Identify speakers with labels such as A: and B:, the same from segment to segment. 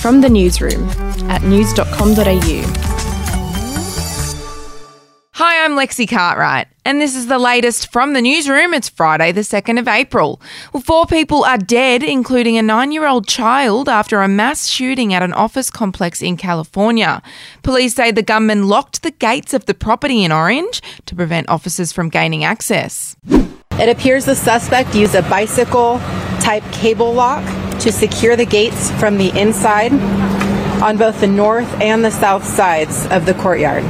A: From the newsroom at news.com.au.
B: Hi, I'm Lexi Cartwright, and this is the latest from the newsroom. It's Friday, the 2nd of April. Well, four people are dead, including a nine year old child, after a mass shooting at an office complex in California. Police say the gunman locked the gates of the property in Orange to prevent officers from gaining access.
C: It appears the suspect used a bicycle type cable lock to secure the gates from the inside on both the north and the south sides of the courtyard.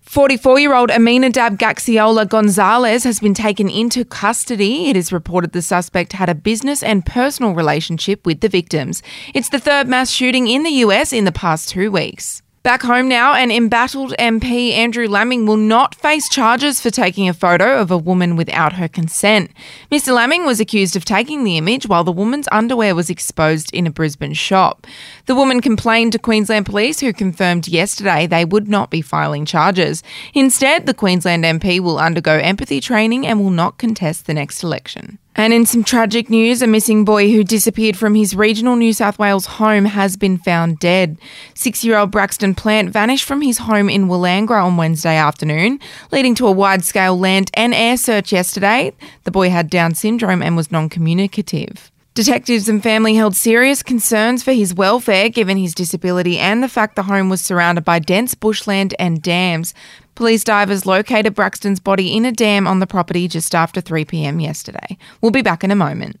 B: 44 year old Aminadab Gaxiola Gonzalez has been taken into custody. It is reported the suspect had a business and personal relationship with the victims. It's the third mass shooting in the US in the past two weeks. Back home now, an embattled MP, Andrew Laming will not face charges for taking a photo of a woman without her consent. Mr. Laming was accused of taking the image while the woman's underwear was exposed in a Brisbane shop. The woman complained to Queensland Police, who confirmed yesterday they would not be filing charges. Instead, the Queensland MP will undergo empathy training and will not contest the next election. And in some tragic news, a missing boy who disappeared from his regional New South Wales home has been found dead. Six year old Braxton Plant vanished from his home in Wallangra on Wednesday afternoon, leading to a wide scale land and air search yesterday. The boy had Down syndrome and was non communicative. Detectives and family held serious concerns for his welfare given his disability and the fact the home was surrounded by dense bushland and dams. Police divers located Braxton's body in a dam on the property just after 3 pm yesterday. We'll be back in a moment.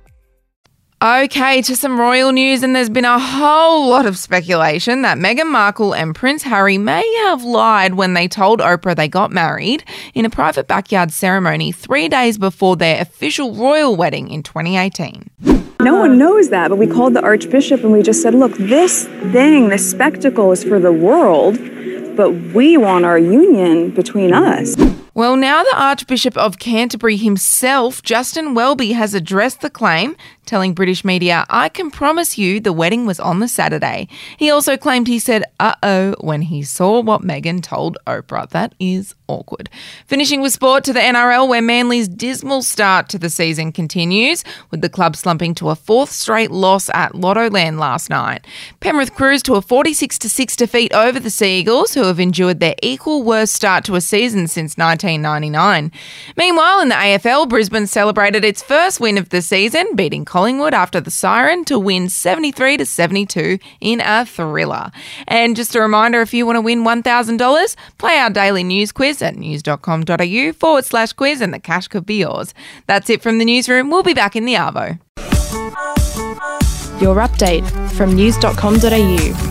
B: Okay, to some royal news, and there's been a whole lot of speculation that Meghan Markle and Prince Harry may have lied when they told Oprah they got married in a private backyard ceremony three days before their official royal wedding in 2018.
D: No one knows that, but we called the Archbishop and we just said, look, this thing, this spectacle is for the world, but we want our union between us.
B: Well, now the Archbishop of Canterbury himself, Justin Welby, has addressed the claim, telling British media, I can promise you the wedding was on the Saturday. He also claimed he said, uh oh, when he saw what Meghan told Oprah. That is awkward. Finishing with sport to the NRL, where Manly's dismal start to the season continues, with the club slumping to a fourth straight loss at Lottoland last night. Penrith cruised to a 46 6 defeat over the Sea Eagles, who have endured their equal worst start to a season since 1999. Meanwhile, in the AFL, Brisbane celebrated its first win of the season, beating after the siren to win 73 to 72 in a thriller. And just a reminder if you want to win $1,000, play our daily news quiz at news.com.au forward slash quiz and the cash could be yours. That's it from the newsroom. We'll be back in the Arvo.
A: Your update from news.com.au.